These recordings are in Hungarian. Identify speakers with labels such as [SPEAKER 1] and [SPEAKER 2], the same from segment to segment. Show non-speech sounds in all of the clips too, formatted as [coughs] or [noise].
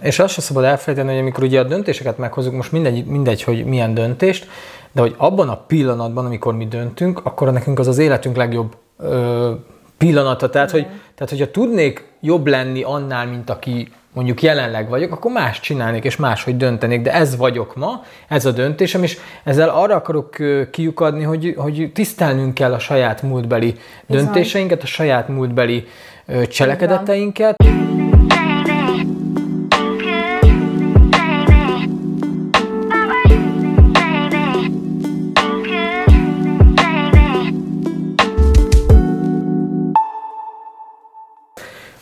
[SPEAKER 1] És azt sem szabad elfelejteni, hogy amikor ugye a döntéseket meghozunk, most mindegy, mindegy, hogy milyen döntést, de hogy abban a pillanatban, amikor mi döntünk, akkor nekünk az az életünk legjobb ö, pillanata. Tehát, hogy, tehát, hogyha tudnék jobb lenni annál, mint aki mondjuk jelenleg vagyok, akkor más csinálnék, és máshogy döntenék, de ez vagyok ma, ez a döntésem, és ezzel arra akarok kiukadni, hogy, hogy tisztelnünk kell a saját múltbeli Bizony. döntéseinket, a saját múltbeli cselekedeteinket.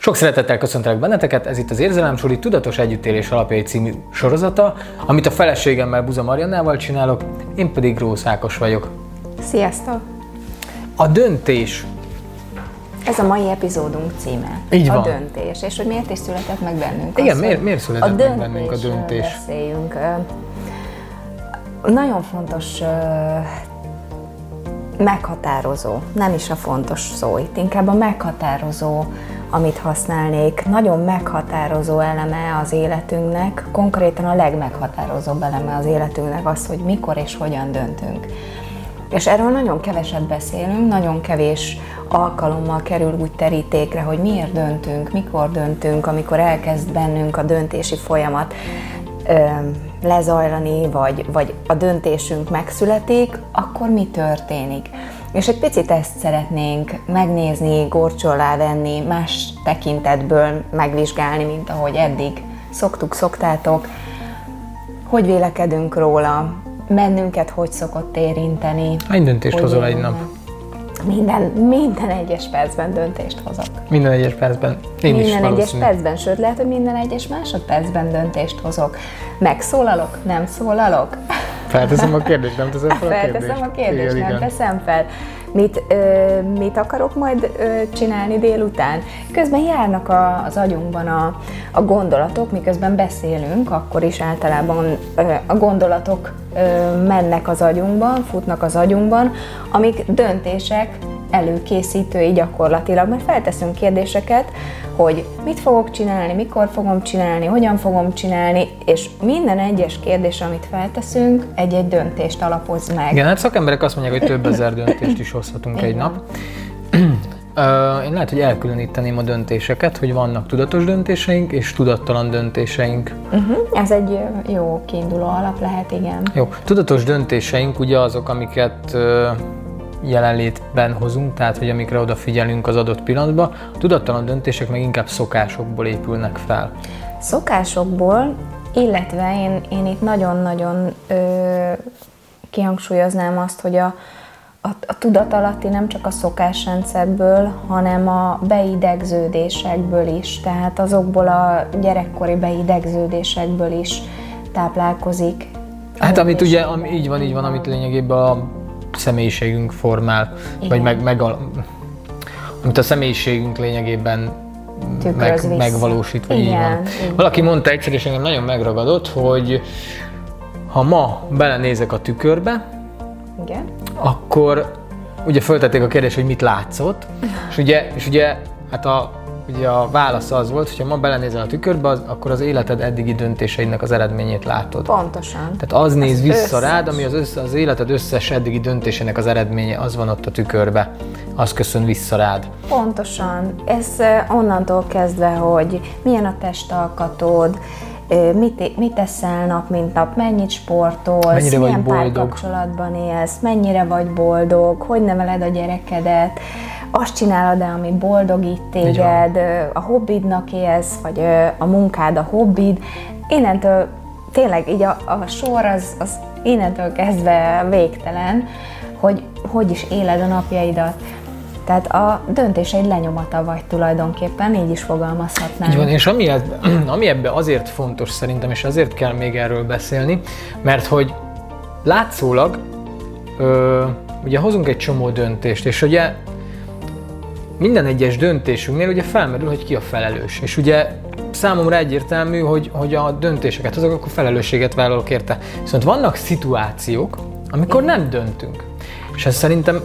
[SPEAKER 1] Sok szeretettel köszöntelek benneteket, ez itt az Érzelemsúli Tudatos Együttélés Alapjai című sorozata, amit a feleségemmel Buza Mariannával csinálok, én pedig Rósz Ákos vagyok.
[SPEAKER 2] Sziasztok!
[SPEAKER 1] A döntés.
[SPEAKER 2] Ez a mai epizódunk címe.
[SPEAKER 1] Így van.
[SPEAKER 2] A döntés. És hogy miért is született meg bennünk?
[SPEAKER 1] Igen, az, miért, miért született meg bennünk a döntés?
[SPEAKER 2] beszéljünk. Nagyon fontos meghatározó, nem is a fontos szó itt, inkább a meghatározó amit használnék, nagyon meghatározó eleme az életünknek, konkrétan a legmeghatározóbb eleme az életünknek az, hogy mikor és hogyan döntünk. És erről nagyon keveset beszélünk, nagyon kevés alkalommal kerül úgy terítékre, hogy miért döntünk, mikor döntünk, amikor elkezd bennünk a döntési folyamat ö, lezajlani, vagy, vagy a döntésünk megszületik, akkor mi történik. És egy picit ezt szeretnénk megnézni, gorcsol venni, más tekintetből megvizsgálni, mint ahogy eddig szoktuk, szoktátok. Hogy vélekedünk róla, mennünket hogy szokott érinteni.
[SPEAKER 1] Hány döntést hozol egy nap?
[SPEAKER 2] Minden, minden egyes percben döntést hozok.
[SPEAKER 1] Minden egyes percben?
[SPEAKER 2] Én minden is egyes percben, sőt lehet, hogy minden egyes másodpercben döntést hozok. Megszólalok, nem szólalok?
[SPEAKER 1] Felteszem a kérdést, nem teszem fel
[SPEAKER 2] a kérdést? Felteszem a kérdést, igen, nem igen. teszem fel. Mit, ö, mit akarok majd ö, csinálni délután? Közben járnak a, az agyunkban a, a gondolatok, miközben beszélünk, akkor is általában ö, a gondolatok ö, mennek az agyunkban, futnak az agyunkban, amik döntések előkészítői gyakorlatilag, mert felteszünk kérdéseket, hogy mit fogok csinálni, mikor fogom csinálni, hogyan fogom csinálni, és minden egyes kérdés, amit felteszünk, egy-egy döntést alapoz meg.
[SPEAKER 1] Igen, hát szakemberek azt mondják, hogy több ezer [laughs] döntést is hozhatunk egy nap. [clears throat] Én lehet, hogy elkülöníteném a döntéseket, hogy vannak tudatos döntéseink és tudattalan döntéseink.
[SPEAKER 2] Uh-huh. Ez egy jó kiinduló alap lehet, igen.
[SPEAKER 1] Jó. Tudatos döntéseink ugye azok, amiket jelenlétben hozunk, tehát hogy amikre odafigyelünk az adott pillanatban. A tudattalan döntések meg inkább szokásokból épülnek fel.
[SPEAKER 2] Szokásokból, illetve én, én itt nagyon-nagyon ö, kihangsúlyoznám azt, hogy a, a, a tudatalatti nem csak a szokásrendszerből, hanem a beidegződésekből is, tehát azokból a gyerekkori beidegződésekből is táplálkozik.
[SPEAKER 1] Hát amit ugye, ami, így van, így van, amit lényegében a személyiségünk formál, Igen. vagy meg, meg a, amit a személyiségünk lényegében meg, megvalósít, vagy Igen, így van. Igen. Valaki mondta egyszer, és engem nagyon megragadott, hogy ha ma belenézek a tükörbe, Igen. akkor ugye föltették a kérdést, hogy mit látszott, és ugye, és ugye hát a ugye a válasz az volt, hogy ha ma belenézel a tükörbe, az, akkor az életed eddigi döntéseidnek az eredményét látod.
[SPEAKER 2] Pontosan.
[SPEAKER 1] Tehát az néz vissza összes. rád, ami az, össze, az életed összes eddigi döntésének az eredménye, az van ott a tükörbe. Az köszön vissza rád.
[SPEAKER 2] Pontosan. Ez onnantól kezdve, hogy milyen a testalkatod, mit, mit teszel nap, mint nap, mennyit sportolsz, mennyire milyen párkapcsolatban élsz, mennyire vagy boldog, hogy neveled a gyerekedet, azt csinálod el, ami boldogít téged, a hobbidnak élsz, vagy a munkád a hobbid. Innentől tényleg így a, a sor az, az innentől kezdve végtelen, hogy hogy is éled a napjaidat. Tehát a döntéseid lenyomata vagy tulajdonképpen, így is fogalmazhatnám.
[SPEAKER 1] Így van, és ami, [clears throat] ami ebbe azért fontos szerintem, és azért kell még erről beszélni, mert hogy látszólag ö, ugye hozunk egy csomó döntést, és ugye minden egyes döntésünknél ugye felmerül, hogy ki a felelős. És ugye számomra egyértelmű, hogy, hogy a döntéseket azok, akkor felelősséget vállalok érte. Viszont vannak szituációk, amikor nem döntünk. És ez szerintem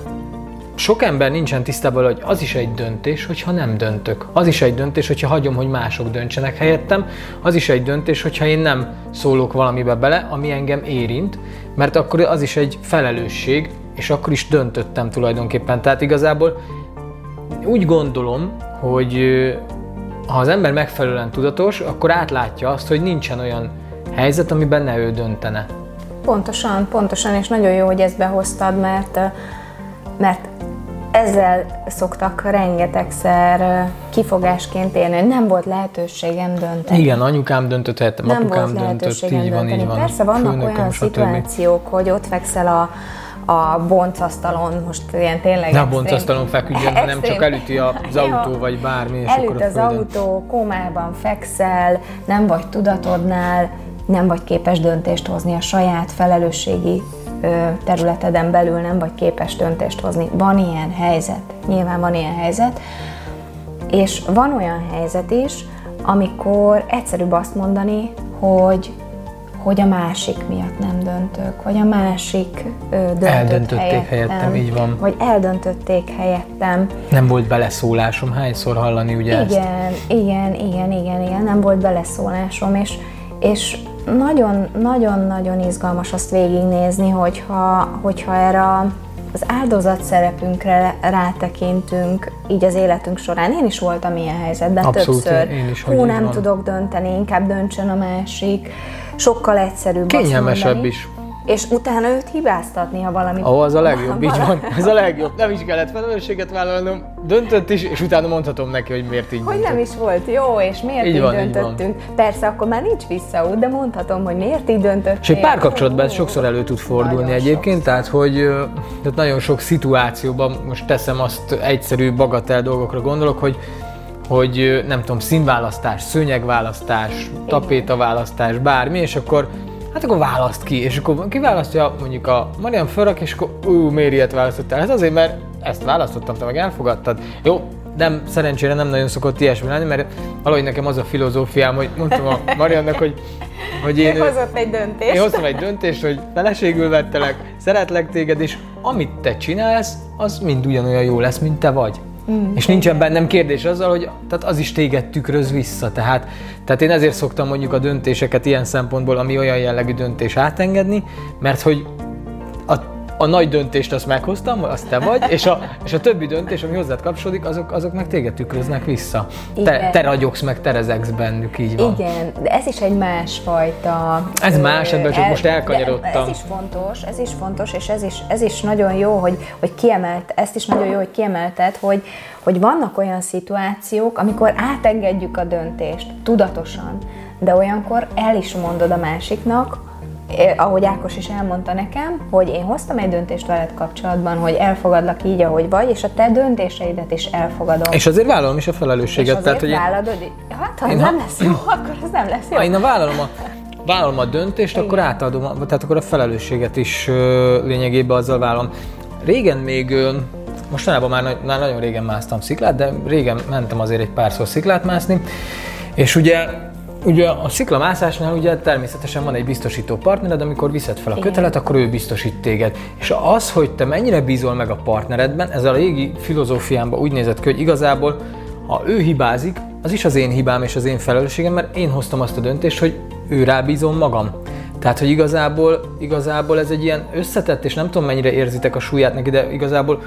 [SPEAKER 1] sok ember nincsen tisztában, hogy az is egy döntés, hogyha nem döntök. Az is egy döntés, hogyha hagyom, hogy mások döntsenek helyettem. Az is egy döntés, hogyha én nem szólok valamibe bele, ami engem érint, mert akkor az is egy felelősség, és akkor is döntöttem tulajdonképpen. Tehát igazából úgy gondolom, hogy ha az ember megfelelően tudatos, akkor átlátja azt, hogy nincsen olyan helyzet, amiben ne ő döntene.
[SPEAKER 2] Pontosan, pontosan, és nagyon jó, hogy ezt behoztad, mert, mert ezzel szoktak rengetegszer kifogásként élni, hogy nem volt lehetőségem dönteni.
[SPEAKER 1] Igen, anyukám döntött
[SPEAKER 2] nem
[SPEAKER 1] apukám
[SPEAKER 2] volt
[SPEAKER 1] döntött, így van, így van.
[SPEAKER 2] Persze vannak Főnököm, olyan szituációk, hogy ott fekszel a, a boncasztalon, most ilyen tényleg
[SPEAKER 1] Ne a boncasztalon feküdjön, hanem csak elüti az [laughs] autó, vagy bármi, és
[SPEAKER 2] Elüt az autó, komában fekszel, nem vagy tudatodnál, nem vagy képes döntést hozni a saját felelősségi területeden belül nem vagy képes döntést hozni. Van ilyen helyzet, nyilván van ilyen helyzet, és van olyan helyzet is, amikor egyszerűbb azt mondani, hogy hogy a másik miatt nem döntök, vagy a másik ö, döntött
[SPEAKER 1] Eldöntötték helyettem, helyettem, így van.
[SPEAKER 2] Vagy eldöntötték helyettem.
[SPEAKER 1] Nem volt beleszólásom, hányszor hallani ugye
[SPEAKER 2] igen, ezt? Igen, igen, igen, igen, nem volt beleszólásom, és, és nagyon-nagyon-nagyon izgalmas azt végignézni, hogyha, hogyha erre az áldozat szerepünkre rátekintünk így az életünk során. Én is voltam ilyen helyzetben
[SPEAKER 1] Abszolút,
[SPEAKER 2] többször.
[SPEAKER 1] Én is,
[SPEAKER 2] Hú, nem van. tudok dönteni, inkább döntsön a másik. Sokkal egyszerűbb
[SPEAKER 1] Kényelmesebb is
[SPEAKER 2] és utána őt hibáztatni, ha valami...
[SPEAKER 1] Ó, oh, az a legjobb, így van, ez a legjobb. Nem is kellett felelősséget vállalnom, döntött is, és utána mondhatom neki, hogy miért így
[SPEAKER 2] Hogy döntött. nem is volt jó, és miért így, így van, döntöttünk. Így van. Persze, akkor már nincs visszaút, de mondhatom, hogy miért így döntöttünk.
[SPEAKER 1] És egy párkapcsolatban ez sokszor elő tud fordulni nagyon egyébként, sokszor. tehát hogy tehát nagyon sok szituációban, most teszem azt egyszerű bagatel dolgokra gondolok, hogy hogy nem tudom, színválasztás, szőnyegválasztás, tapétaválasztás, bármi, és akkor hát akkor választ ki, és akkor kiválasztja mondjuk a Marian Förak, és akkor ú, miért ilyet választottál? Hát azért, mert ezt választottam, te meg elfogadtad. Jó, nem, szerencsére nem nagyon szokott ilyesmi lenni, mert valahogy nekem az a filozófiám, hogy mondtam a Mariannak, hogy hogy
[SPEAKER 2] én, hozott egy döntést.
[SPEAKER 1] Én hoztam egy döntést, hogy feleségül vettelek, szeretlek téged, és amit te csinálsz, az mind ugyanolyan jó lesz, mint te vagy. Mm, és nincsen bennem kérdés azzal, hogy tehát az is téged tükröz vissza. Tehát, tehát én ezért szoktam mondjuk a döntéseket ilyen szempontból, ami olyan jellegű döntés átengedni, mert hogy a a nagy döntést azt meghoztam, azt te vagy, és a, és a többi döntés, ami hozzád kapcsolódik, azok, azok meg téged tükröznek vissza. Te, te ragyogsz meg, te rezegsz bennük, így van.
[SPEAKER 2] Igen, de ez is egy másfajta...
[SPEAKER 1] Ez más, ebből csak el, most elkanyarodtam.
[SPEAKER 2] Ez is fontos, ez is fontos, és ez is, ez is nagyon jó, hogy, hogy kiemelt, ezt is nagyon jó, hogy kiemelted, hogy, hogy vannak olyan szituációk, amikor átengedjük a döntést tudatosan, de olyankor el is mondod a másiknak, ahogy Ákos is elmondta nekem, hogy én hoztam egy döntést veled kapcsolatban, hogy elfogadlak így, ahogy vagy, és a te döntéseidet is elfogadom.
[SPEAKER 1] És azért vállalom is a felelősséget.
[SPEAKER 2] És tehát, hogy vállalod, hogy hát ha ez nem lesz jó, [laughs] akkor ez nem lesz jó. Ha
[SPEAKER 1] én a vállalom a, vállalom a döntést, Igen. akkor átadom, tehát akkor a felelősséget is lényegében azzal vállalom. Régen még mostanában már, már nagyon régen másztam sziklát, de régen mentem azért egy párszor sziklát mászni, és ugye Ugye a sziklamászásnál ugye természetesen van egy biztosító partnered, amikor viszed fel a kötelet, akkor ő biztosít téged. És az, hogy te mennyire bízol meg a partneredben, ez a régi filozófiámban úgy nézett ki, hogy igazából ha ő hibázik, az is az én hibám és az én felelősségem, mert én hoztam azt a döntést, hogy ő rábízom magam. Tehát, hogy igazából, igazából ez egy ilyen összetett, és nem tudom mennyire érzitek a súlyát neki, de igazából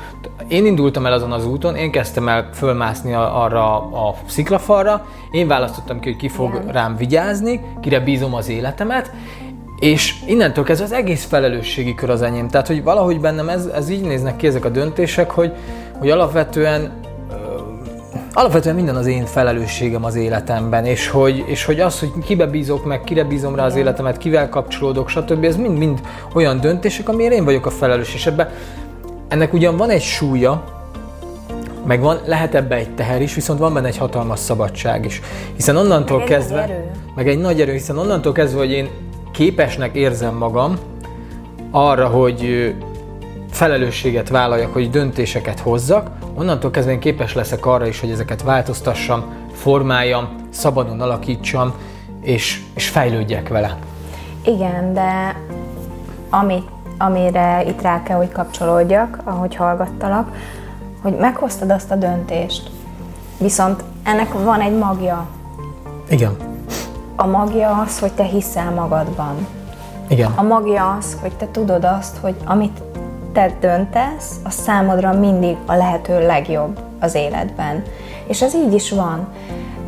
[SPEAKER 1] én indultam el azon az úton, én kezdtem el fölmászni arra a sziklafalra, én választottam ki, hogy ki fog Igen. rám vigyázni, kire bízom az életemet, és innentől kezdve az egész felelősségi kör az enyém. Tehát, hogy valahogy bennem ez, ez így néznek ki ezek a döntések, hogy, hogy alapvetően alapvetően minden az én felelősségem az életemben, és hogy, és hogy az, hogy kibe bízok meg, kire bízom rá az életemet, kivel kapcsolódok, stb. Ez mind-mind olyan döntések, amiért én vagyok a felelős, és ebbe ennek ugyan van egy súlya, meg van, lehet ebbe egy teher is, viszont van benne egy hatalmas szabadság is. Hiszen onnantól meg kezdve, egy meg egy nagy erő, hiszen onnantól kezdve, hogy én képesnek érzem magam arra, hogy felelősséget vállaljak, hogy döntéseket hozzak, onnantól kezdve én képes leszek arra is, hogy ezeket változtassam, formáljam, szabadon alakítsam, és, és fejlődjek vele.
[SPEAKER 2] Igen, de amit amire itt rá kell, hogy kapcsolódjak, ahogy hallgattalak, hogy meghoztad azt a döntést, viszont ennek van egy magja.
[SPEAKER 1] Igen.
[SPEAKER 2] A magja az, hogy te hiszel magadban.
[SPEAKER 1] Igen.
[SPEAKER 2] A magja az, hogy te tudod azt, hogy amit te döntesz, az számodra mindig a lehető legjobb az életben. És ez így is van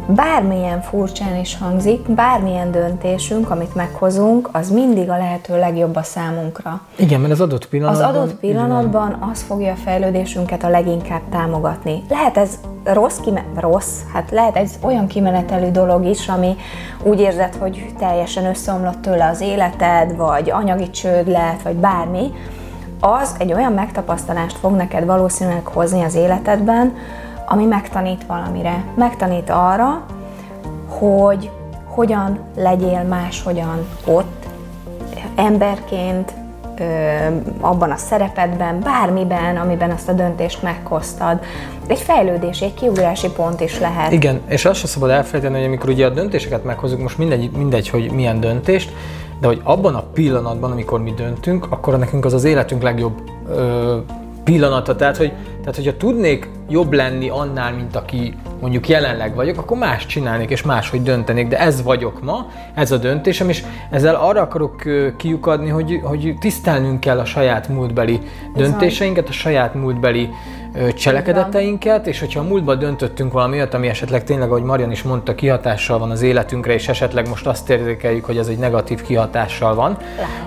[SPEAKER 2] bármilyen furcsán is hangzik, bármilyen döntésünk, amit meghozunk, az mindig a lehető legjobb a számunkra.
[SPEAKER 1] Igen, mert az adott pillanatban...
[SPEAKER 2] Az adott pillanatban az fogja a fejlődésünket a leginkább támogatni. Lehet ez rossz, kime- rossz, hát lehet ez olyan kimenetelű dolog is, ami úgy érzed, hogy teljesen összeomlott tőle az életed, vagy anyagi csőd lett, vagy bármi, az egy olyan megtapasztalást fog neked valószínűleg hozni az életedben, ami megtanít valamire. Megtanít arra, hogy hogyan legyél máshogyan ott, emberként, abban a szerepedben, bármiben, amiben azt a döntést meghoztad. Egy fejlődés, egy kiugrási pont is lehet.
[SPEAKER 1] Igen, és azt sem szabad elfelejteni, hogy amikor ugye a döntéseket meghozunk, most mindegy, mindegy, hogy milyen döntést, de hogy abban a pillanatban, amikor mi döntünk, akkor nekünk az az életünk legjobb ö, pillanata. Tehát, hogy, tehát, hogyha tudnék jobb lenni annál, mint aki mondjuk jelenleg vagyok, akkor más csinálnék és máshogy döntenék, de ez vagyok ma, ez a döntésem, és ezzel arra akarok kiukadni, hogy, hogy tisztelnünk kell a saját múltbeli döntéseinket, a saját múltbeli cselekedeteinket, és hogyha a múltban döntöttünk valami olyat, ami esetleg tényleg, ahogy Marian is mondta, kihatással van az életünkre, és esetleg most azt érzékeljük, hogy ez egy negatív kihatással van,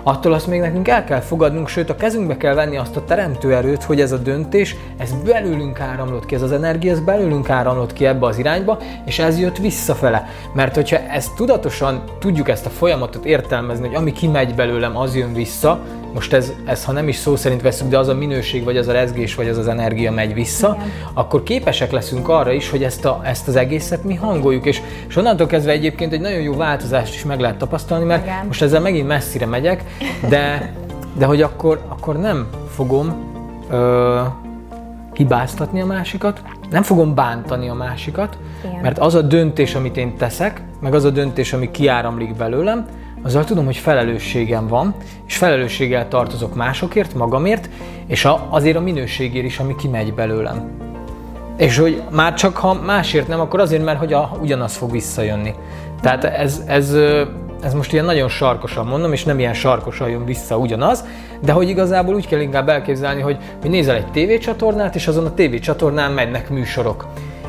[SPEAKER 1] attól azt még nekünk el kell fogadnunk, sőt a kezünkbe kell venni azt a teremtő erőt, hogy ez a döntés, ez belőlünk áramlott ki, ez az energia, ez belőlünk áramlott ki ebbe az irányba, és ez jött visszafele. Mert hogyha ezt tudatosan tudjuk ezt a folyamatot értelmezni, hogy ami kimegy belőlem, az jön vissza, most ez, ez ha nem is szó szerint veszünk, de az a minőség, vagy az a rezgés, vagy az az energia megy vissza, Igen. akkor képesek leszünk arra is, hogy ezt, a, ezt az egészet mi hangoljuk, és, és onnantól kezdve egyébként egy nagyon jó változást is meg lehet tapasztalni, mert Igen. most ezzel megint messzire megyek, de, de hogy akkor, akkor nem fogom ö, hibáztatni a másikat, nem fogom bántani a másikat, Igen. mert az a döntés, amit én teszek, meg az a döntés, ami kiáramlik belőlem, azzal tudom, hogy felelősségem van, és felelősséggel tartozok másokért, magamért, és azért a minőségért is, ami kimegy belőlem. És hogy már csak ha másért nem, akkor azért, mert hogy a, ugyanaz fog visszajönni. Tehát ez, ez, ez most ilyen nagyon sarkosan mondom, és nem ilyen sarkosan jön vissza ugyanaz, de hogy igazából úgy kell inkább elképzelni, hogy, hogy nézel egy tévécsatornát, és azon a tévécsatornán mennek műsorok.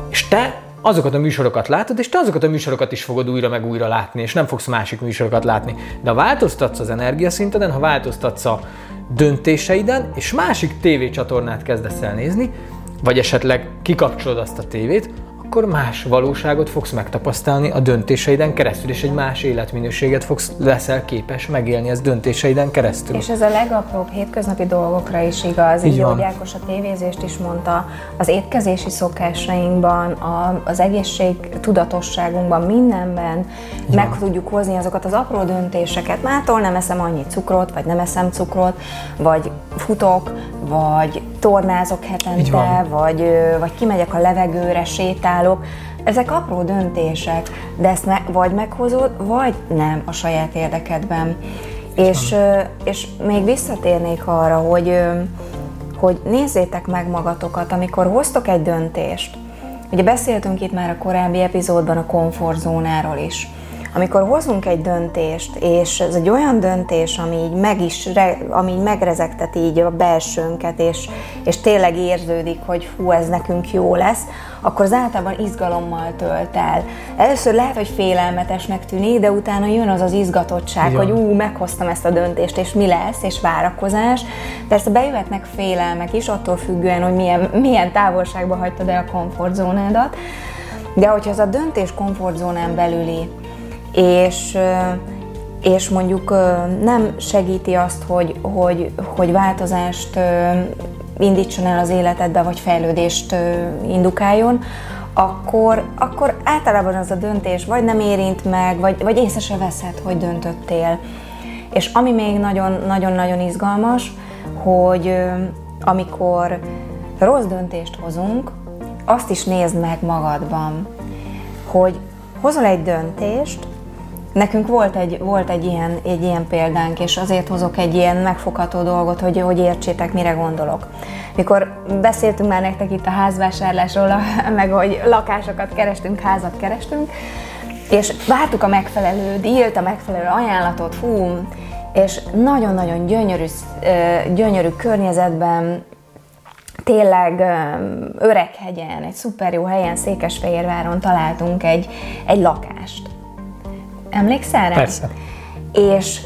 [SPEAKER 1] És te azokat a műsorokat látod, és te azokat a műsorokat is fogod újra meg újra látni, és nem fogsz másik műsorokat látni. De ha változtatsz az energiaszinteden, ha változtatsz a döntéseiden, és másik tévécsatornát kezdesz el nézni, vagy esetleg kikapcsolod azt a tévét, akkor más valóságot fogsz megtapasztalni a döntéseiden keresztül, és egy más életminőséget fogsz, leszel képes megélni ez döntéseiden keresztül.
[SPEAKER 2] És ez a legapróbb hétköznapi dolgokra is igaz. Így Így Jákos a tévézést is mondta, az étkezési szokásainkban, a, az egészség tudatosságunkban, mindenben Igen. meg tudjuk hozni azokat az apró döntéseket. Mától nem eszem annyi cukrot, vagy nem eszem cukrot, vagy futok, vagy tornázok hetente, vagy, vagy kimegyek a levegőre, sétálok. Ezek apró döntések, de ezt me, vagy meghozod, vagy nem a saját érdekedben. És, és még visszatérnék arra, hogy, hogy nézzétek meg magatokat, amikor hoztok egy döntést. Ugye beszéltünk itt már a korábbi epizódban a komfortzónáról is amikor hozunk egy döntést, és ez egy olyan döntés, ami így, meg is, ami így megrezegteti így a belsőnket, és, és tényleg érződik, hogy hú, ez nekünk jó lesz, akkor az általában izgalommal tölt el. Először lehet, hogy félelmetesnek tűnik, de utána jön az az izgatottság, Igen. hogy ú, meghoztam ezt a döntést, és mi lesz, és várakozás. Persze bejöhetnek félelmek is, attól függően, hogy milyen, milyen távolságba hagytad el a komfortzónádat, de hogyha ez a döntés komfortzónán belüli, és, és mondjuk nem segíti azt, hogy, hogy, hogy változást indítson el az életedbe, vagy fejlődést indukáljon, akkor, akkor általában az a döntés vagy nem érint meg, vagy, vagy észre se veszed, hogy döntöttél. És ami még nagyon-nagyon izgalmas, hogy amikor rossz döntést hozunk, azt is nézd meg magadban, hogy hozol egy döntést, Nekünk volt egy, volt egy, ilyen, egy ilyen példánk, és azért hozok egy ilyen megfogható dolgot, hogy, hogy értsétek, mire gondolok. Mikor beszéltünk már nektek itt a házvásárlásról, [laughs] meg hogy lakásokat kerestünk, házat kerestünk, és vártuk a megfelelő dílt, a megfelelő ajánlatot, fú, és nagyon-nagyon gyönyörű, gyönyörű környezetben, tényleg Öreghegyen, egy szuper jó helyen, Székesfehérváron találtunk egy, egy lakást. Emlékszel rá?
[SPEAKER 1] Persze.
[SPEAKER 2] És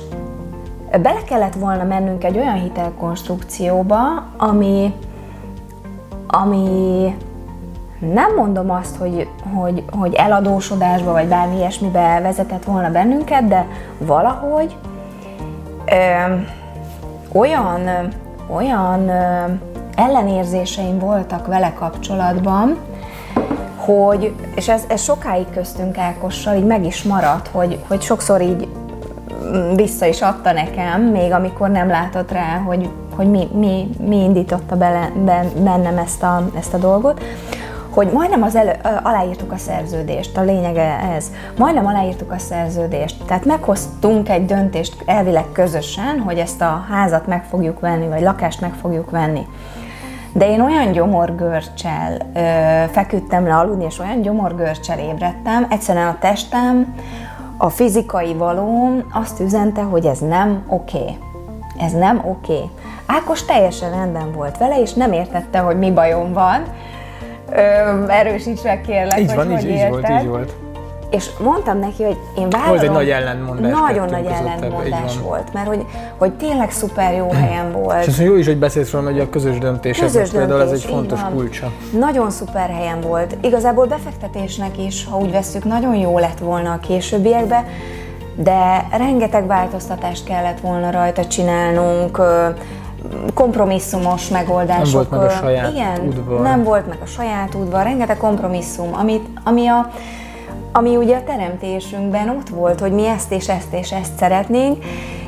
[SPEAKER 2] bele kellett volna mennünk egy olyan hitelkonstrukcióba, ami, ami nem mondom azt, hogy, hogy, hogy eladósodásba vagy bármi ilyesmibe vezetett volna bennünket, de valahogy ö, olyan, olyan ö, ellenérzéseim voltak vele kapcsolatban, hogy, és ez, ez sokáig köztünk Ákossal így meg is maradt, hogy, hogy sokszor így vissza is adta nekem, még amikor nem látott rá, hogy, hogy mi, mi, mi indította bele, bennem ezt a, ezt a dolgot, hogy majdnem az elő, aláírtuk a szerződést, a lényege ez, majdnem aláírtuk a szerződést, tehát meghoztunk egy döntést elvileg közösen, hogy ezt a házat meg fogjuk venni, vagy lakást meg fogjuk venni. De én olyan gyomorgörcsel ö, feküdtem le aludni, és olyan gyomorgörcsel ébredtem, egyszerűen a testem, a fizikai valóm azt üzente, hogy ez nem oké. Okay. Ez nem oké. Okay. Ákos teljesen rendben volt vele, és nem értette, hogy mi bajom van. Ö, erősíts meg kérlek,
[SPEAKER 1] így
[SPEAKER 2] hogy
[SPEAKER 1] van,
[SPEAKER 2] hogy
[SPEAKER 1] így, így volt, így volt.
[SPEAKER 2] És mondtam neki, hogy én vállalom.
[SPEAKER 1] Volt egy nagy ellentmondás.
[SPEAKER 2] Nagyon nagy ellentmondás volt, mert hogy, hogy tényleg szuper jó helyen volt.
[SPEAKER 1] És jó is, hogy beszélsz róla, hogy a közös döntés, közös ez például ez egy fontos van. kulcsa.
[SPEAKER 2] Nagyon szuper helyen volt. Igazából befektetésnek is, ha úgy veszük, nagyon jó lett volna a későbbiekben, de rengeteg változtatást kellett volna rajta csinálnunk, kompromisszumos megoldások.
[SPEAKER 1] Nem volt meg a saját
[SPEAKER 2] igen,
[SPEAKER 1] udvar.
[SPEAKER 2] Nem volt meg a saját udvar, rengeteg kompromisszum, amit, ami a ami ugye a teremtésünkben ott volt, hogy mi ezt és ezt és ezt szeretnénk,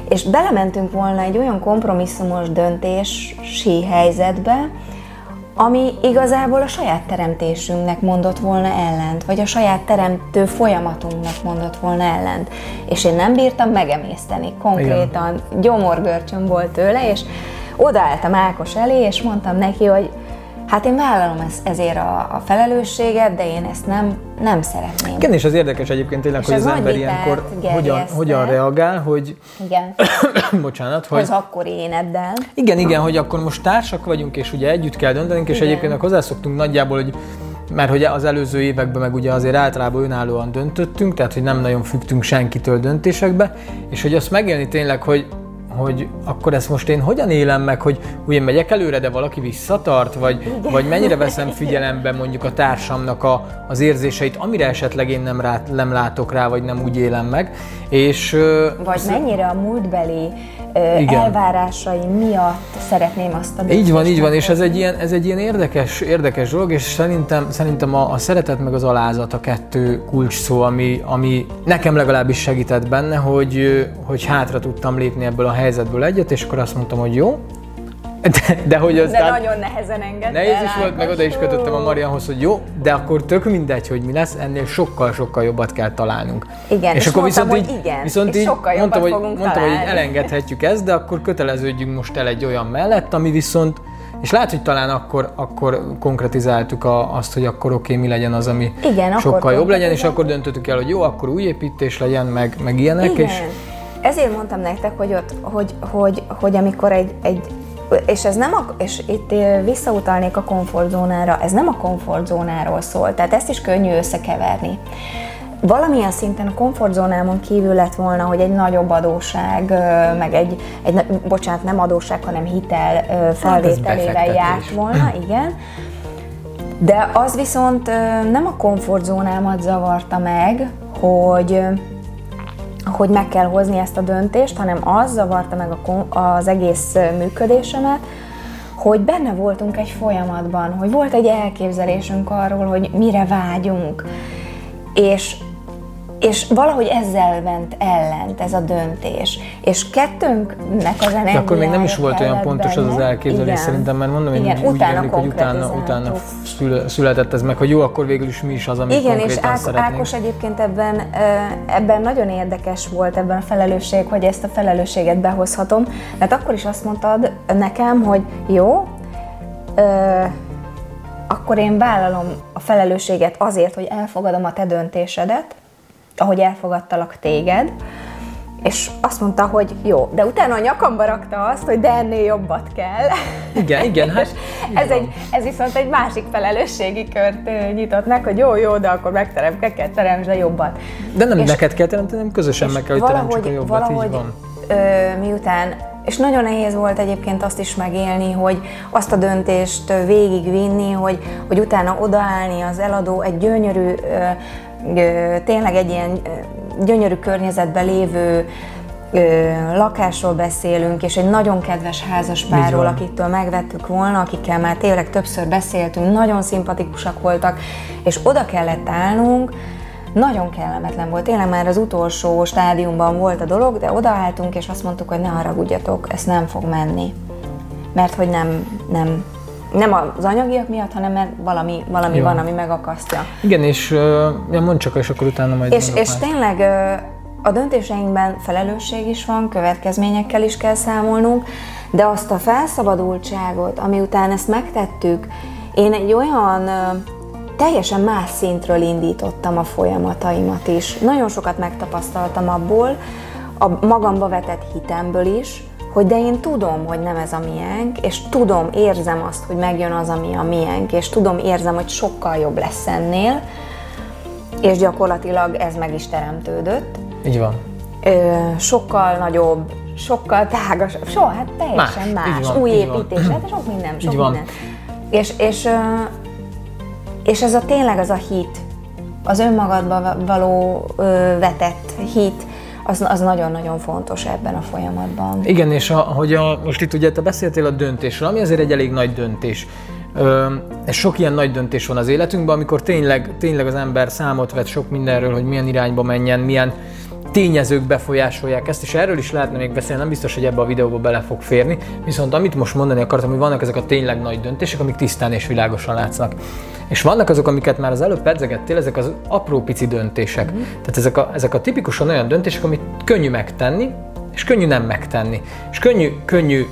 [SPEAKER 2] és belementünk volna egy olyan kompromisszumos döntési helyzetbe, ami igazából a saját teremtésünknek mondott volna ellent, vagy a saját teremtő folyamatunknak mondott volna ellent. És én nem bírtam megemészteni. Konkrétan Igen. gyomorgörcsöm volt tőle, és odaálltam Ákos elé, és mondtam neki, hogy Hát én vállalom ezért a, a felelősséget, de én ezt nem, nem szeretném.
[SPEAKER 1] Igen, és az érdekes egyébként tényleg, és hogy az ember ilyenkor hogyan, hogyan reagál, hogy...
[SPEAKER 2] Igen. [coughs]
[SPEAKER 1] bocsánat, hogy...
[SPEAKER 2] Az akkor éneddel.
[SPEAKER 1] Igen, igen, hogy akkor most társak vagyunk, és ugye együtt kell döntenünk, és igen. egyébként hozzászoktunk nagyjából, hogy mert hogy az előző években meg ugye azért általában önállóan döntöttünk, tehát hogy nem nagyon fügtünk senkitől döntésekbe, és hogy azt megélni tényleg, hogy hogy akkor ezt most én hogyan élem meg, hogy ugye megyek előre, de valaki visszatart, vagy, vagy mennyire veszem figyelembe mondjuk a társamnak a, az érzéseit, amire esetleg én nem, rá, nem látok rá, vagy nem úgy élem meg. És,
[SPEAKER 2] vagy mennyire a múltbeli igen. elvárásai miatt szeretném azt a
[SPEAKER 1] Így van, így van, és ez egy ilyen, ez egy ilyen érdekes, érdekes dolog, és szerintem, szerintem a, a szeretet meg az alázat a kettő kulcs szó, ami, ami nekem legalábbis segített benne, hogy, hogy hátra tudtam lépni ebből a helyzetből egyet, és akkor azt mondtam, hogy jó,
[SPEAKER 2] de, de hogy aztán... De nagyon nehezen engedte
[SPEAKER 1] Nehéz is volt, meg oda is kötöttem a Marianhoz, hogy jó, de akkor tök mindegy, hogy mi lesz, ennél sokkal-sokkal jobbat kell találnunk.
[SPEAKER 2] Igen, és, és akkor mondtam, viszont így, igen, viszont így sokkal
[SPEAKER 1] mondtam,
[SPEAKER 2] hogy,
[SPEAKER 1] mondtam, hogy elengedhetjük ezt, de akkor köteleződjünk most el egy olyan mellett, ami viszont és lehet, hogy talán akkor, akkor konkretizáltuk a, azt, hogy akkor oké, okay, mi legyen az, ami Igen, sokkal jobb legyen, és akkor döntöttük el, hogy jó, akkor új építés legyen, meg, meg ilyenek.
[SPEAKER 2] Igen.
[SPEAKER 1] És...
[SPEAKER 2] Ezért mondtam nektek, hogy, ott, hogy, hogy, hogy amikor egy, egy és ez nem a, és itt visszautalnék a komfortzónára, ez nem a komfortzónáról szól, tehát ezt is könnyű összekeverni. Valamilyen szinten a komfortzónámon kívül lett volna, hogy egy nagyobb adóság, meg egy, egy bocsánat, nem adóság, hanem hitel felvételével hát járt volna, igen. De az viszont nem a komfortzónámat zavarta meg, hogy hogy meg kell hozni ezt a döntést, hanem az zavarta meg az egész működésemet, hogy benne voltunk egy folyamatban, hogy volt egy elképzelésünk arról, hogy mire vágyunk. És és valahogy ezzel ment ellent ez a döntés. És kettőnknek az energiája De
[SPEAKER 1] akkor még nem is volt olyan pontos benne. az az elképzelés Igen. szerintem, mert mondom, én Igen, úgy utána hogy utána, utána született ez meg, hogy jó, akkor végül is mi is az, amit Igen, és Ák-
[SPEAKER 2] Ákos egyébként ebben, ebben nagyon érdekes volt ebben a felelősség, hogy ezt a felelősséget behozhatom, mert akkor is azt mondtad nekem, hogy jó, ö, akkor én vállalom a felelősséget azért, hogy elfogadom a te döntésedet, ahogy elfogadtalak téged, és azt mondta, hogy jó, de utána a nyakamba rakta azt, hogy de ennél jobbat kell.
[SPEAKER 1] Igen, igen, [laughs] hát
[SPEAKER 2] ez, egy, ez viszont egy másik felelősségi kört nyitott meg, hogy jó, jó, de akkor megterem, kell teremtsd a jobbat.
[SPEAKER 1] De nem és, neked kell teremteni, nem közösen meg kell, hogy teremtsük a jobbat, valahogy, így van.
[SPEAKER 2] Ö, miután és nagyon nehéz volt egyébként azt is megélni, hogy azt a döntést végigvinni, hogy, hogy utána odaállni az eladó egy gyönyörű tényleg egy ilyen gyönyörű környezetben lévő lakásról beszélünk, és egy nagyon kedves házaspárról, akiktől megvettük volna, akikkel már tényleg többször beszéltünk, nagyon szimpatikusak voltak, és oda kellett állnunk, nagyon kellemetlen volt, tényleg már az utolsó stádiumban volt a dolog, de odaálltunk, és azt mondtuk, hogy ne haragudjatok, ez nem fog menni. Mert hogy nem, nem, nem az anyagiak miatt, hanem mert valami, valami van, ami megakasztja.
[SPEAKER 1] Igen, és uh, mondd csak, és akkor utána majd
[SPEAKER 2] És, és tényleg uh, a döntéseinkben felelősség is van, következményekkel is kell számolnunk, de azt a felszabadultságot, ami után ezt megtettük, én egy olyan uh, teljesen más szintről indítottam a folyamataimat is. Nagyon sokat megtapasztaltam abból, a magamba vetett hitemből is, hogy de én tudom, hogy nem ez a miénk, és tudom, érzem azt, hogy megjön az, ami a miénk, és tudom, érzem, hogy sokkal jobb lesz ennél, és gyakorlatilag ez meg is teremtődött.
[SPEAKER 1] Így van.
[SPEAKER 2] Ö, sokkal nagyobb, sokkal tágasabb, so, hát teljesen más, más. új építés, hát sok minden, sok minden. És, és, és ez a tényleg az a hit, az önmagadba való vetett hit, az, az nagyon-nagyon fontos ebben a folyamatban.
[SPEAKER 1] Igen, és a, hogy a, most itt ugye te beszéltél a döntésről, ami azért egy elég nagy döntés. Ö, és sok ilyen nagy döntés van az életünkben, amikor tényleg, tényleg az ember számot vet sok mindenről, hogy milyen irányba menjen, milyen tényezők befolyásolják ezt, és erről is lehetne még beszélni, nem biztos, hogy ebbe a videóba bele fog férni, viszont amit most mondani akartam, hogy vannak ezek a tényleg nagy döntések, amik tisztán és világosan látsznak. És vannak azok, amiket már az előbb pedzegettél, ezek az apró pici döntések. Mm-hmm. Tehát ezek a, ezek a tipikusan olyan döntések, amit könnyű megtenni, és könnyű nem megtenni. És könnyű, könnyű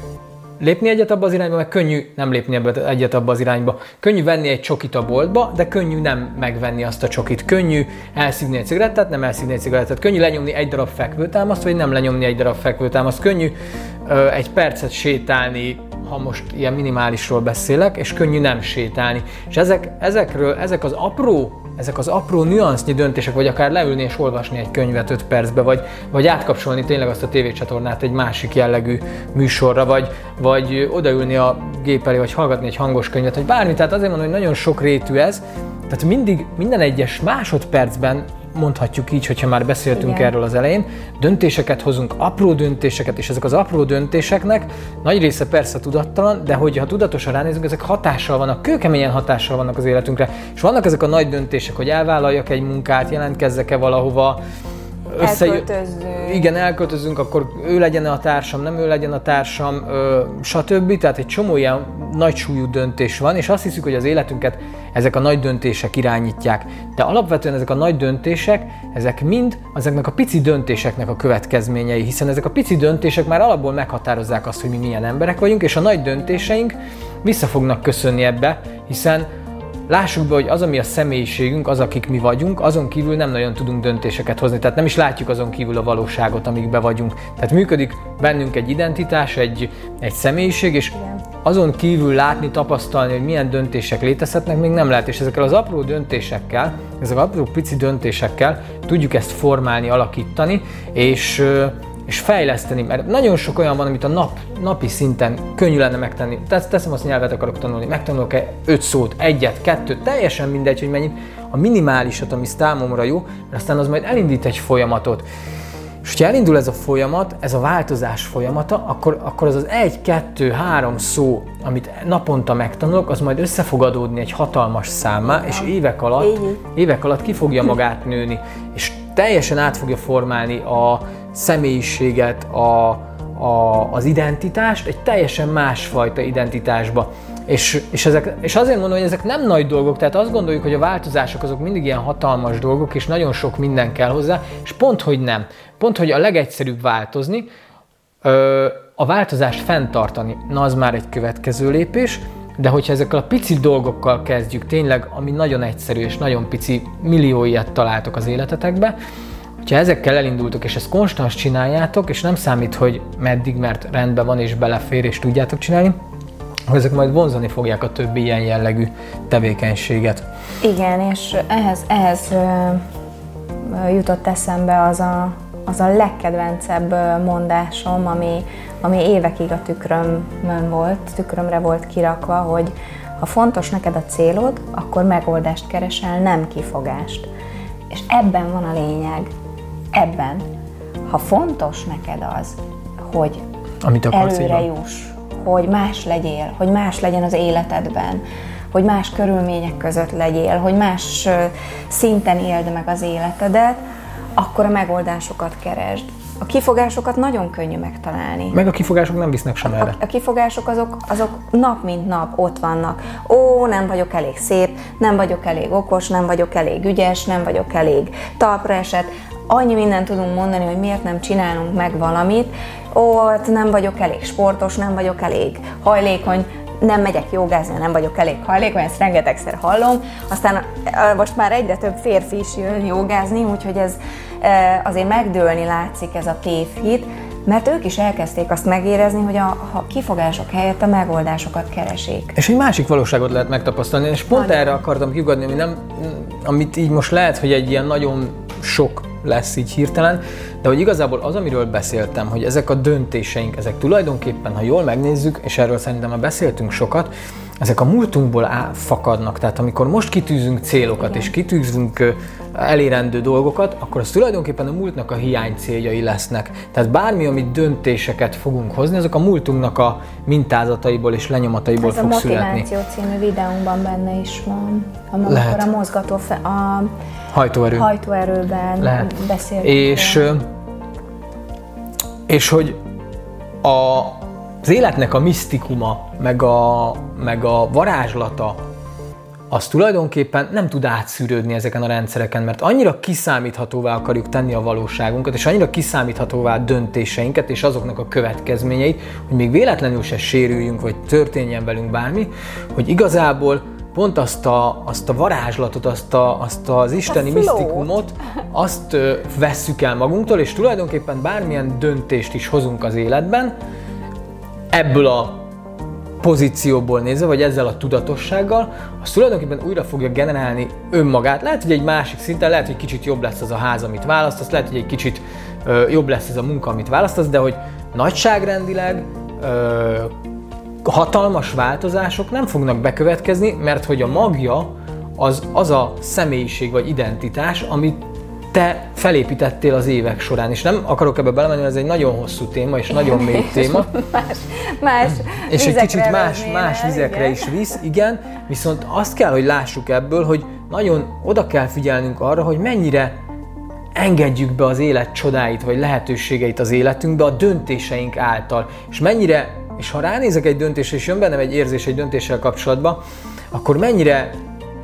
[SPEAKER 1] lépni egyet abba az irányba, meg könnyű nem lépni ebbe egyet abba az irányba. Könnyű venni egy csokit a boltba, de könnyű nem megvenni azt a csokit. Könnyű elszívni egy cigarettát, nem elszívni egy cigarettát. Könnyű lenyomni egy darab fekvőtámaszt, vagy nem lenyomni egy darab fekvőtámaszt. Könnyű ö, egy percet sétálni ha most ilyen minimálisról beszélek, és könnyű nem sétálni. És ezek, ezekről, ezek az apró ezek az apró nüansznyi döntések, vagy akár leülni és olvasni egy könyvet 5 percbe, vagy, vagy átkapcsolni tényleg azt a tévécsatornát egy másik jellegű műsorra, vagy, vagy odaülni a gép elé, vagy hallgatni egy hangos könyvet, vagy bármi. Tehát azért mondom, hogy nagyon sok rétű ez, tehát mindig, minden egyes másodpercben mondhatjuk így, hogyha már beszéltünk Igen. erről az elején, döntéseket hozunk, apró döntéseket, és ezek az apró döntéseknek nagy része persze tudattalan, de hogyha tudatosan ránézünk, ezek hatással vannak, kőkeményen hatással vannak az életünkre. És vannak ezek a nagy döntések, hogy elvállaljak egy munkát, jelentkezzek-e valahova,
[SPEAKER 2] összejö...
[SPEAKER 1] Igen, elköltözünk, akkor ő legyen a társam, nem ő legyen a társam, ö, stb. Tehát egy csomó ilyen nagy súlyú döntés van, és azt hiszük, hogy az életünket ezek a nagy döntések irányítják. De alapvetően ezek a nagy döntések, ezek mind ezeknek a pici döntéseknek a következményei, hiszen ezek a pici döntések már alapból meghatározzák azt, hogy mi milyen emberek vagyunk, és a nagy döntéseink vissza fognak köszönni ebbe, hiszen lássuk be, hogy az, ami a személyiségünk, az, akik mi vagyunk, azon kívül nem nagyon tudunk döntéseket hozni. Tehát nem is látjuk azon kívül a valóságot, amikbe vagyunk. Tehát működik bennünk egy identitás, egy, egy személyiség, és azon kívül látni, tapasztalni, hogy milyen döntések létezhetnek, még nem lehet. És ezekkel az apró döntésekkel, ezek az apró pici döntésekkel tudjuk ezt formálni, alakítani, és és fejleszteni, mert nagyon sok olyan van, amit a nap, napi szinten könnyű lenne megtenni. Tehát teszem azt, nyelvet akarok tanulni, megtanulok-e öt szót, egyet, kettőt, teljesen mindegy, hogy mennyit, a minimálisat, ami számomra jó, mert aztán az majd elindít egy folyamatot. És ha elindul ez a folyamat, ez a változás folyamata, akkor, akkor az az egy, kettő, három szó, amit naponta megtanulok, az majd össze fog adódni egy hatalmas számmá, és évek alatt, évek alatt ki fogja magát nőni. És teljesen át fogja formálni a személyiséget, a, a, az identitást egy teljesen másfajta identitásba. És, és, ezek, és azért mondom, hogy ezek nem nagy dolgok, tehát azt gondoljuk, hogy a változások azok mindig ilyen hatalmas dolgok, és nagyon sok minden kell hozzá, és pont, hogy nem. Pont, hogy a legegyszerűbb változni, a változást fenntartani, na az már egy következő lépés, de hogyha ezekkel a pici dolgokkal kezdjük, tényleg, ami nagyon egyszerű és nagyon pici, millió ilyet találtok az életetekbe, hogyha ezekkel elindultok, és ezt konstans csináljátok, és nem számít, hogy meddig, mert rendben van és belefér, és tudjátok csinálni, hogy ezek majd vonzani fogják a többi ilyen jellegű tevékenységet.
[SPEAKER 2] Igen, és ehhez, ehhez jutott eszembe az a, az a legkedvencebb mondásom, ami, ami évekig a tükrömön volt, tükrömre volt kirakva, hogy ha fontos neked a célod, akkor megoldást keresel, nem kifogást. És ebben van a lényeg. Ebben. Ha fontos neked az, hogy Amit előre juss, hogy más legyél, hogy más legyen az életedben, hogy más körülmények között legyél, hogy más szinten éld meg az életedet, akkor a megoldásokat keresd. A kifogásokat nagyon könnyű megtalálni.
[SPEAKER 1] Meg a kifogások nem visznek sem erre.
[SPEAKER 2] A, a kifogások azok, azok nap mint nap ott vannak. Ó, nem vagyok elég szép, nem vagyok elég okos, nem vagyok elég ügyes, nem vagyok elég talpra esett. Annyi mindent tudunk mondani, hogy miért nem csinálunk meg valamit. Ó, hát nem vagyok elég sportos, nem vagyok elég hajlékony, nem megyek jogázni, nem vagyok elég hajlékony, ezt rengetegszer hallom. Aztán most már egyre több férfi is jön jogázni, úgyhogy ez azért megdőlni látszik ez a tévhit, mert ők is elkezdték azt megérezni, hogy a, a kifogások helyett a megoldásokat keresik.
[SPEAKER 1] És egy másik valóságot lehet megtapasztalni, és pont nagyon. erre akartam kiugadni, hogy nem, amit így most lehet, hogy egy ilyen nagyon sok lesz így hirtelen, de hogy igazából az, amiről beszéltem, hogy ezek a döntéseink, ezek tulajdonképpen, ha jól megnézzük, és erről szerintem már beszéltünk sokat, ezek a múltunkból fakadnak. Tehát amikor most kitűzünk célokat, és kitűzünk elérendő dolgokat, akkor az tulajdonképpen a múltnak a hiány céljai lesznek. Tehát bármi, amit döntéseket fogunk hozni, azok a múltunknak a mintázataiból és lenyomataiból
[SPEAKER 2] Ez
[SPEAKER 1] fog születni.
[SPEAKER 2] Ez a motiváció című videónkban benne is van. Amikor Lehet. a mozgató, fe, a
[SPEAKER 1] hajtóerő.
[SPEAKER 2] hajtóerőben Lehet. beszélünk.
[SPEAKER 1] És, és hogy a, az életnek a misztikuma, meg a, meg a varázslata, az tulajdonképpen nem tud átszűrődni ezeken a rendszereken, mert annyira kiszámíthatóvá akarjuk tenni a valóságunkat, és annyira kiszámíthatóvá a döntéseinket és azoknak a következményeit, hogy még véletlenül se sérüljünk, vagy történjen velünk bármi, hogy igazából pont azt a, azt a varázslatot, azt, a, azt az isteni misztikumot, azt ö, vesszük el magunktól, és tulajdonképpen bármilyen döntést is hozunk az életben, ebből a pozícióból nézve, vagy ezzel a tudatossággal, az tulajdonképpen újra fogja generálni önmagát. Lehet, hogy egy másik szinten, lehet, hogy kicsit jobb lesz az a ház, amit választasz, lehet, hogy egy kicsit ö, jobb lesz ez a munka, amit választasz, de hogy nagyságrendileg ö, hatalmas változások nem fognak bekövetkezni, mert hogy a magja az az a személyiség vagy identitás, amit te felépítettél az évek során, és nem akarok ebbe belemenni, ez egy nagyon hosszú téma, és nagyon mély [laughs] téma.
[SPEAKER 2] más, más
[SPEAKER 1] És egy kicsit más, más vizekre igen. is visz, igen, viszont azt kell, hogy lássuk ebből, hogy nagyon oda kell figyelnünk arra, hogy mennyire engedjük be az élet csodáit, vagy lehetőségeit az életünkbe a döntéseink által, és mennyire, és ha ránézek egy döntésre, és jön bennem egy érzés egy döntéssel kapcsolatban, akkor mennyire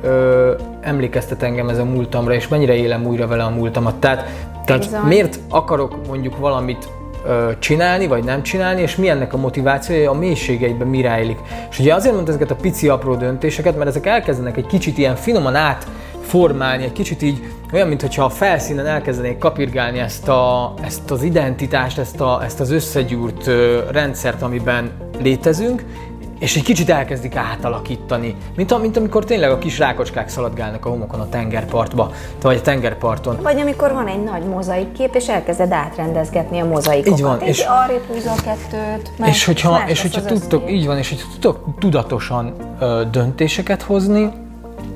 [SPEAKER 1] ö, emlékeztet engem ez a múltamra, és mennyire élem újra vele a múltamat. Tehát, tehát miért akarok mondjuk valamit ö, csinálni, vagy nem csinálni, és mi ennek a motivációja, a mélységeiben mi rejlik. És ugye azért mondtam ezeket a pici apró döntéseket, mert ezek elkezdenek egy kicsit ilyen finoman át formálni, egy kicsit így olyan, mintha a felszínen elkezdenék kapirgálni ezt, a, ezt az identitást, ezt, a, ezt az összegyúrt ö, rendszert, amiben létezünk, és egy kicsit elkezdik átalakítani, mint, mint amikor tényleg a kis rákocskák szaladgálnak a homokon a tengerpartba, vagy a tengerparton.
[SPEAKER 2] Vagy amikor van egy nagy mozaik kép, és elkezded átrendezgetni a mozaikokat.
[SPEAKER 1] Így van.
[SPEAKER 2] és arrébb húzza a kettőt, más,
[SPEAKER 1] és hogyha, más és hogyha tudtok, így van, és hogyha tudtok tudatosan ö, döntéseket hozni,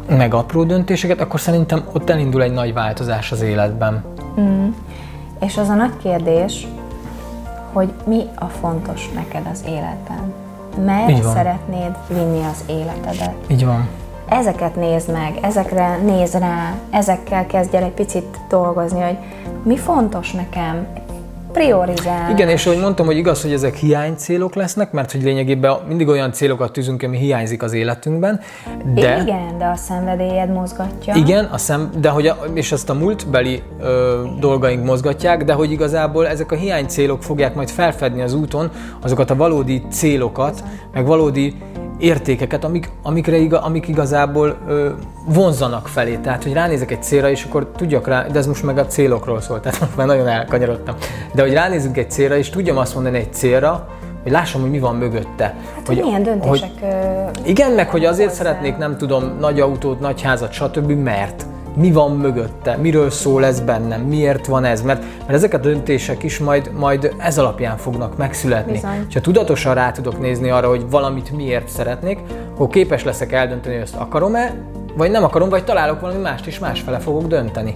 [SPEAKER 1] meg apró döntéseket, akkor szerintem ott elindul egy nagy változás az életben.
[SPEAKER 2] Mm. És az a nagy kérdés, hogy mi a fontos neked az életben? Merre szeretnéd vinni az életedet.
[SPEAKER 1] Így van.
[SPEAKER 2] ezeket nézd meg, ezekre néz rá, ezekkel kezdj el egy picit dolgozni, hogy mi fontos nekem, priorizál.
[SPEAKER 1] Igen, és ahogy mondtam, hogy igaz, hogy ezek hiány célok lesznek, mert hogy lényegében mindig olyan célokat tűzünk, ami hiányzik az életünkben.
[SPEAKER 2] De, igen, de a szenvedélyed mozgatja.
[SPEAKER 1] Igen, a szem, de hogy a, és ezt a múltbeli ö, dolgaink mozgatják, de hogy igazából ezek a hiány célok fogják majd felfedni az úton azokat a valódi célokat, meg valódi értékeket, amik, amikre iga, amik igazából ö, vonzanak felé. Tehát, hogy ránézek egy célra, és akkor tudjak rá, de ez most meg a célokról szól, tehát most már nagyon elkanyarodtam. De hogy ránézünk egy célra, és tudjam azt mondani egy célra, hogy lássam, hogy mi van mögötte.
[SPEAKER 2] Hát, hogy, hogy milyen döntések...
[SPEAKER 1] Hogy, igen, meg hogy azért hozzá. szeretnék, nem tudom, nagy autót, nagy házat, stb., mert mi van mögötte, miről szól ez bennem, miért van ez, mert, mert ezek a döntések is majd, majd ez alapján fognak megszületni. Bizony. Ha tudatosan rá tudok nézni arra, hogy valamit miért szeretnék, akkor képes leszek eldönteni, hogy ezt akarom-e, vagy nem akarom, vagy találok valami mást, és másfele fogok dönteni.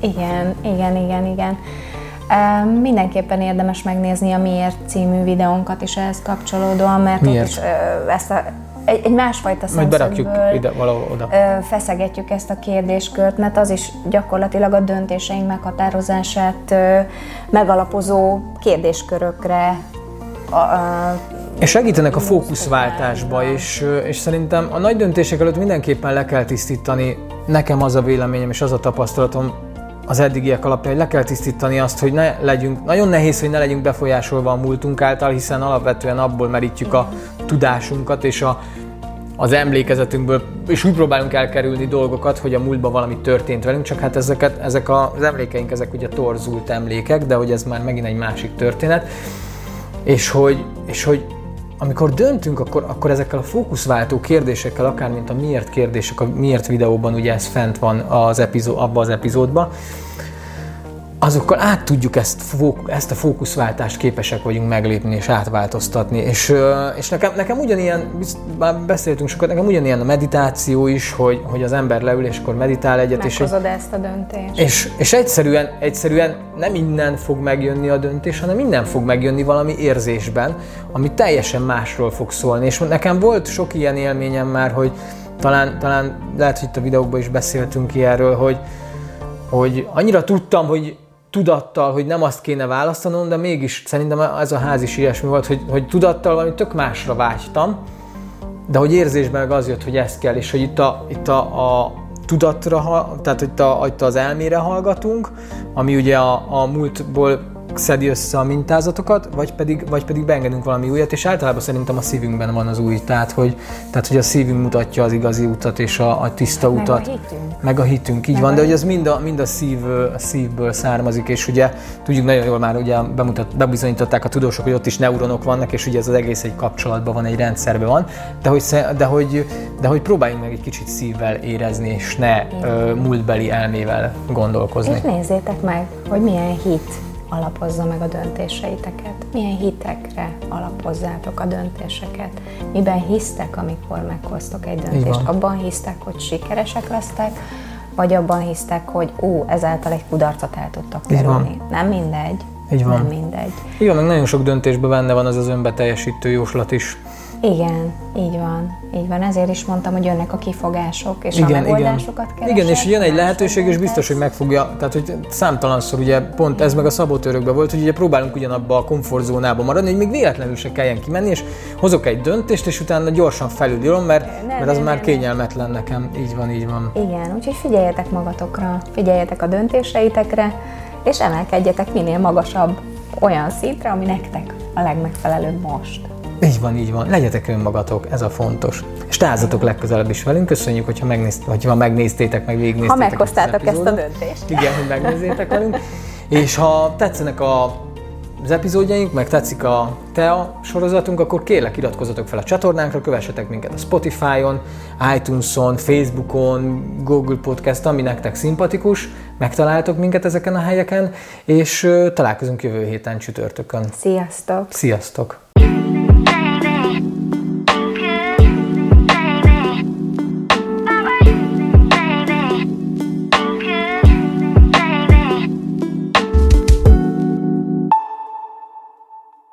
[SPEAKER 2] Igen, igen, igen, igen. Uh, mindenképpen érdemes megnézni a Miért című videónkat is ehhez kapcsolódóan, mert Miért? ott is uh, ezt a egy, egy másfajta
[SPEAKER 1] Majd berakjuk ide, valahol oda.
[SPEAKER 2] feszegetjük ezt a kérdéskört, mert az is gyakorlatilag a döntéseink meghatározását megalapozó kérdéskörökre
[SPEAKER 1] a, a, és segítenek a fókuszváltásba, és, és szerintem a nagy döntések előtt mindenképpen le kell tisztítani, nekem az a véleményem és az a tapasztalatom az eddigiek alapján, hogy le kell tisztítani azt, hogy ne legyünk, nagyon nehéz, hogy ne legyünk befolyásolva a múltunk által, hiszen alapvetően abból merítjük a tudásunkat és a, az emlékezetünkből, és úgy próbálunk elkerülni dolgokat, hogy a múltban valami történt velünk, csak hát ezeket, ezek az emlékeink, ezek ugye torzult emlékek, de hogy ez már megint egy másik történet, és hogy, és hogy amikor döntünk, akkor, akkor ezekkel a fókuszváltó kérdésekkel, akár mint a miért kérdések, a miért videóban ugye ez fent van az epizó, abban az epizódban, azokkal át tudjuk ezt, ezt a fókuszváltást képesek vagyunk meglépni és átváltoztatni. És, és nekem, nekem ugyanilyen, már beszéltünk sokat, nekem ugyanilyen a meditáció is, hogy, hogy az ember leül és akkor meditál egyet.
[SPEAKER 2] Meghozod és, ezt a döntést.
[SPEAKER 1] És, és egyszerűen, egyszerűen nem innen fog megjönni a döntés, hanem innen fog megjönni valami érzésben, ami teljesen másról fog szólni. És nekem volt sok ilyen élményem már, hogy talán, talán lehet, hogy itt a videókban is beszéltünk ilyenről, hogy, hogy annyira tudtam, hogy tudattal, hogy nem azt kéne választanom, de mégis szerintem ez a ház is ilyesmi volt, hogy, hogy tudattal valami tök másra vágytam, de hogy érzésben meg az jött, hogy ezt kell, és hogy itt a, itt a, a tudatra, tehát itt, a, itt az elmére hallgatunk, ami ugye a, a múltból szedi össze a mintázatokat, vagy pedig, vagy pedig beengedünk valami újat, és általában szerintem a szívünkben van az új, tehát hogy, tehát, hogy a szívünk mutatja az igazi utat és a, a tiszta
[SPEAKER 2] meg
[SPEAKER 1] utat.
[SPEAKER 2] Meg a hitünk.
[SPEAKER 1] Meg a hitünk, így meg van, de hogy az mind a, mind a, szív, a szívből származik, és ugye tudjuk nagyon jól már, ugye bemutat, bebizonyították a tudósok, hogy ott is neuronok vannak, és ugye ez az egész egy kapcsolatban van, egy rendszerben van, de hogy, de hogy, de hogy próbáljunk meg egy kicsit szívvel érezni, és ne ö, múltbeli elmével gondolkozni.
[SPEAKER 2] És nézzétek meg, hogy milyen hit alapozza meg a döntéseiteket? Milyen hitekre alapozzátok a döntéseket? Miben hisztek, amikor meghoztok egy döntést? Abban hisztek, hogy sikeresek lesztek, vagy abban hisztek, hogy ó, ezáltal egy kudarcot el tudtak kerülni? Nem mindegy.
[SPEAKER 1] Így van.
[SPEAKER 2] Nem mindegy.
[SPEAKER 1] Igen, meg nagyon sok döntésben benne van az az önbeteljesítő jóslat is.
[SPEAKER 2] Igen, így van. Így van, ezért is mondtam, hogy jönnek a kifogások, és igen, a megoldásokat
[SPEAKER 1] igen. keresek. Igen, és jön egy lehetőség, és biztos, hogy megfogja, tehát hogy számtalanszor ugye pont ez meg a szabotőrökben volt, hogy ugye próbálunk ugyanabba a komfortzónába maradni, hogy még véletlenül se kelljen kimenni, és hozok egy döntést, és utána gyorsan felülírom, mert, nem, mert az nem, már nem, kényelmetlen nekem. Így van, így van.
[SPEAKER 2] Igen, úgyhogy figyeljetek magatokra, figyeljetek a döntéseitekre, és emelkedjetek minél magasabb olyan szintre, ami nektek a legmegfelelőbb most.
[SPEAKER 1] Így van, így van. Legyetek önmagatok, ez a fontos. És tárzatok legközelebb is velünk. Köszönjük, hogyha, megnézt, hogyha megnéztétek, meg végignéztétek.
[SPEAKER 2] Ha meghoztátok ezt, ezt a döntést.
[SPEAKER 1] Igen, hogy megnézzétek velünk. És ha tetszenek a az epizódjaink, meg tetszik a TEA sorozatunk, akkor kérlek iratkozzatok fel a csatornánkra, kövessetek minket a Spotify-on, iTunes-on, Facebookon, Google Podcast, ami nektek szimpatikus, megtaláltok minket ezeken a helyeken, és találkozunk jövő héten csütörtökön.
[SPEAKER 2] Sziasztok!
[SPEAKER 1] Sziasztok!